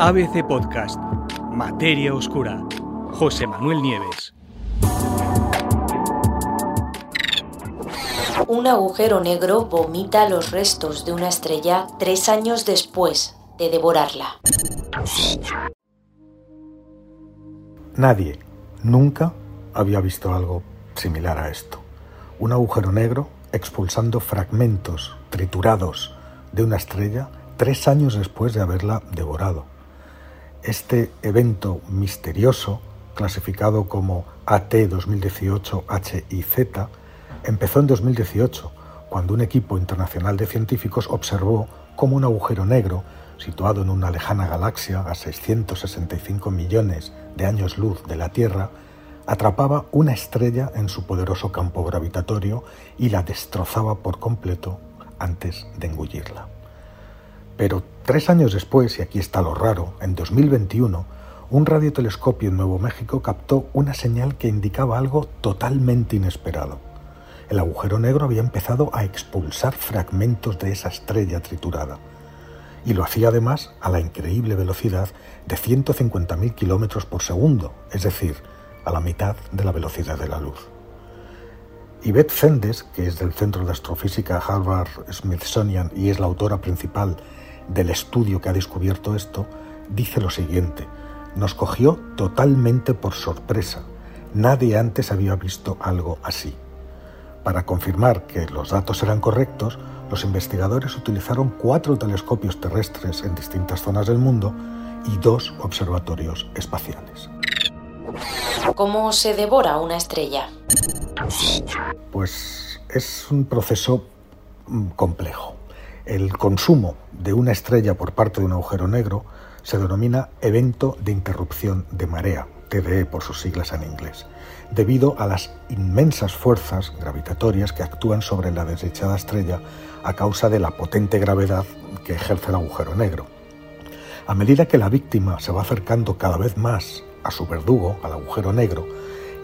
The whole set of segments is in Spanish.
ABC Podcast, Materia Oscura, José Manuel Nieves. Un agujero negro vomita los restos de una estrella tres años después de devorarla. Nadie, nunca, había visto algo similar a esto. Un agujero negro expulsando fragmentos triturados de una estrella tres años después de haberla devorado. Este evento misterioso, clasificado como AT 2018 HIZ, empezó en 2018, cuando un equipo internacional de científicos observó cómo un agujero negro, situado en una lejana galaxia a 665 millones de años luz de la Tierra, atrapaba una estrella en su poderoso campo gravitatorio y la destrozaba por completo antes de engullirla. Pero tres años después, y aquí está lo raro, en 2021, un radiotelescopio en Nuevo México captó una señal que indicaba algo totalmente inesperado. El agujero negro había empezado a expulsar fragmentos de esa estrella triturada, y lo hacía además a la increíble velocidad de 150.000 kilómetros por segundo, es decir, a la mitad de la velocidad de la luz. Yvette Fendes, que es del Centro de Astrofísica Harvard Smithsonian y es la autora principal del estudio que ha descubierto esto, dice lo siguiente, nos cogió totalmente por sorpresa. Nadie antes había visto algo así. Para confirmar que los datos eran correctos, los investigadores utilizaron cuatro telescopios terrestres en distintas zonas del mundo y dos observatorios espaciales. ¿Cómo se devora una estrella? Pues es un proceso mm, complejo. El consumo de una estrella por parte de un agujero negro se denomina evento de interrupción de marea, TDE por sus siglas en inglés, debido a las inmensas fuerzas gravitatorias que actúan sobre la desdichada estrella a causa de la potente gravedad que ejerce el agujero negro. A medida que la víctima se va acercando cada vez más a su verdugo, al agujero negro,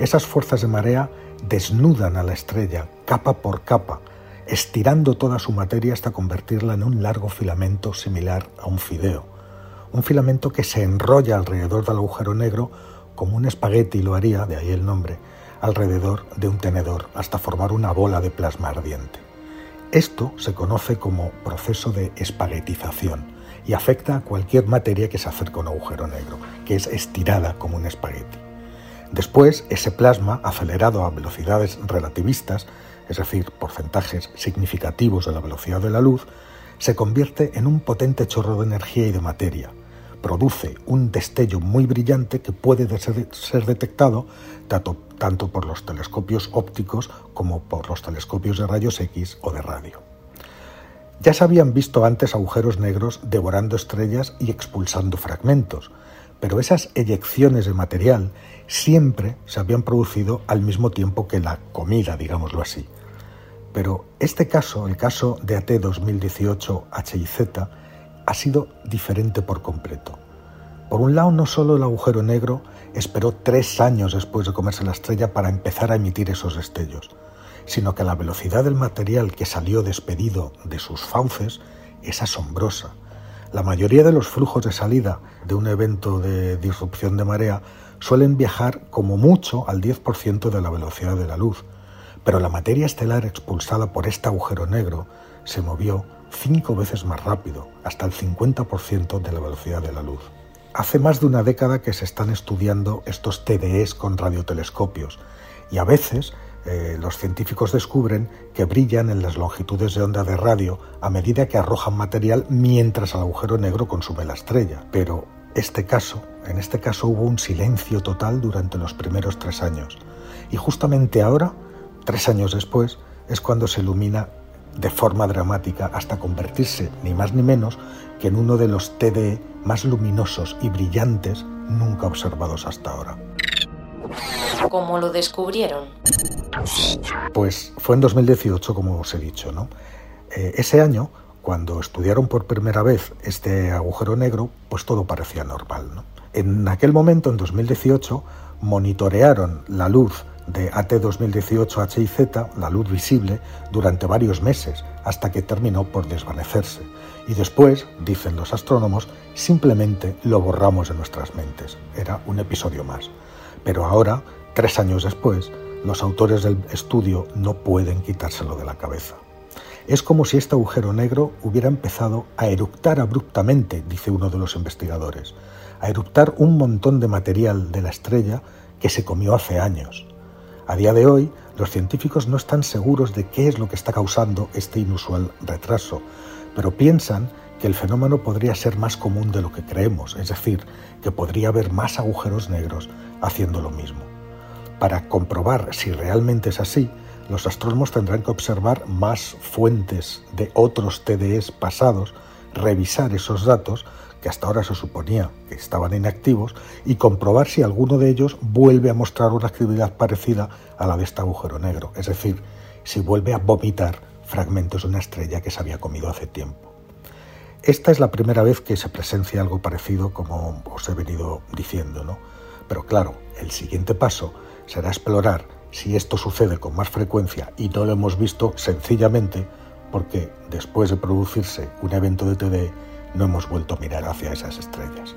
esas fuerzas de marea desnudan a la estrella capa por capa, estirando toda su materia hasta convertirla en un largo filamento similar a un fideo. Un filamento que se enrolla alrededor del agujero negro como un espagueti lo haría, de ahí el nombre, alrededor de un tenedor hasta formar una bola de plasma ardiente. Esto se conoce como proceso de espaguetización y afecta a cualquier materia que se acerca a un agujero negro, que es estirada como un espagueti. Después, ese plasma, acelerado a velocidades relativistas, es decir, porcentajes significativos de la velocidad de la luz, se convierte en un potente chorro de energía y de materia. Produce un destello muy brillante que puede ser detectado tanto, por los telescopios ópticos como por los telescopios de rayos X o de radio. Ya se habían visto antes agujeros negros devorando estrellas y expulsando fragmentos, pero esas eyecciones de material siempre se habían producido al mismo tiempo que la comida, digámoslo así. Pero este caso, el caso de AT 2018 HIZ, ha sido diferente por completo. Por un lado, no solo el agujero negro esperó tres años después de comerse la estrella para empezar a emitir esos destellos, sino que la velocidad del material que salió despedido de sus fauces es asombrosa. La mayoría de los flujos de salida de un evento de disrupción de marea suelen viajar como mucho al 10% de la velocidad de la luz, pero la materia estelar expulsada por este agujero negro se movió cinco veces más rápido, hasta el 50% de la velocidad de la luz. Hace más de una década que se están estudiando estos TDEs con radiotelescopios y a veces eh, los científicos descubren que brillan en las longitudes de onda de radio a medida que arrojan material mientras el agujero negro consume la estrella. Pero este caso, en este caso hubo un silencio total durante los primeros tres años. Y justamente ahora, tres años después, es cuando se ilumina de forma dramática hasta convertirse, ni más ni menos, que en uno de los TDE más luminosos y brillantes nunca observados hasta ahora. ¿Cómo lo descubrieron? Pues fue en 2018, como os he dicho. ¿no? Eh, ese año, cuando estudiaron por primera vez este agujero negro, pues todo parecía normal. En aquel momento, en 2018, monitorearon la luz de AT 2018 H y Z, la luz visible, durante varios meses, hasta que terminó por desvanecerse. Y después, dicen los astrónomos, simplemente lo borramos de nuestras mentes. Era un episodio más. Pero ahora, tres años después, los autores del estudio no pueden quitárselo de la cabeza. Es como si este agujero negro hubiera empezado a eructar abruptamente, dice uno de los investigadores, a eruptar un montón de material de la estrella que se comió hace años. A día de hoy, los científicos no están seguros de qué es lo que está causando este inusual retraso, pero piensan que el fenómeno podría ser más común de lo que creemos, es decir, que podría haber más agujeros negros haciendo lo mismo. Para comprobar si realmente es así, los astrónomos tendrán que observar más fuentes de otros TDEs pasados, revisar esos datos que hasta ahora se suponía que estaban inactivos, y comprobar si alguno de ellos vuelve a mostrar una actividad parecida a la de este agujero negro, es decir, si vuelve a vomitar fragmentos de una estrella que se había comido hace tiempo. Esta es la primera vez que se presencia algo parecido, como os he venido diciendo, ¿no? Pero claro, el siguiente paso será explorar si esto sucede con más frecuencia y no lo hemos visto sencillamente porque después de producirse un evento de TD no hemos vuelto a mirar hacia esas estrellas.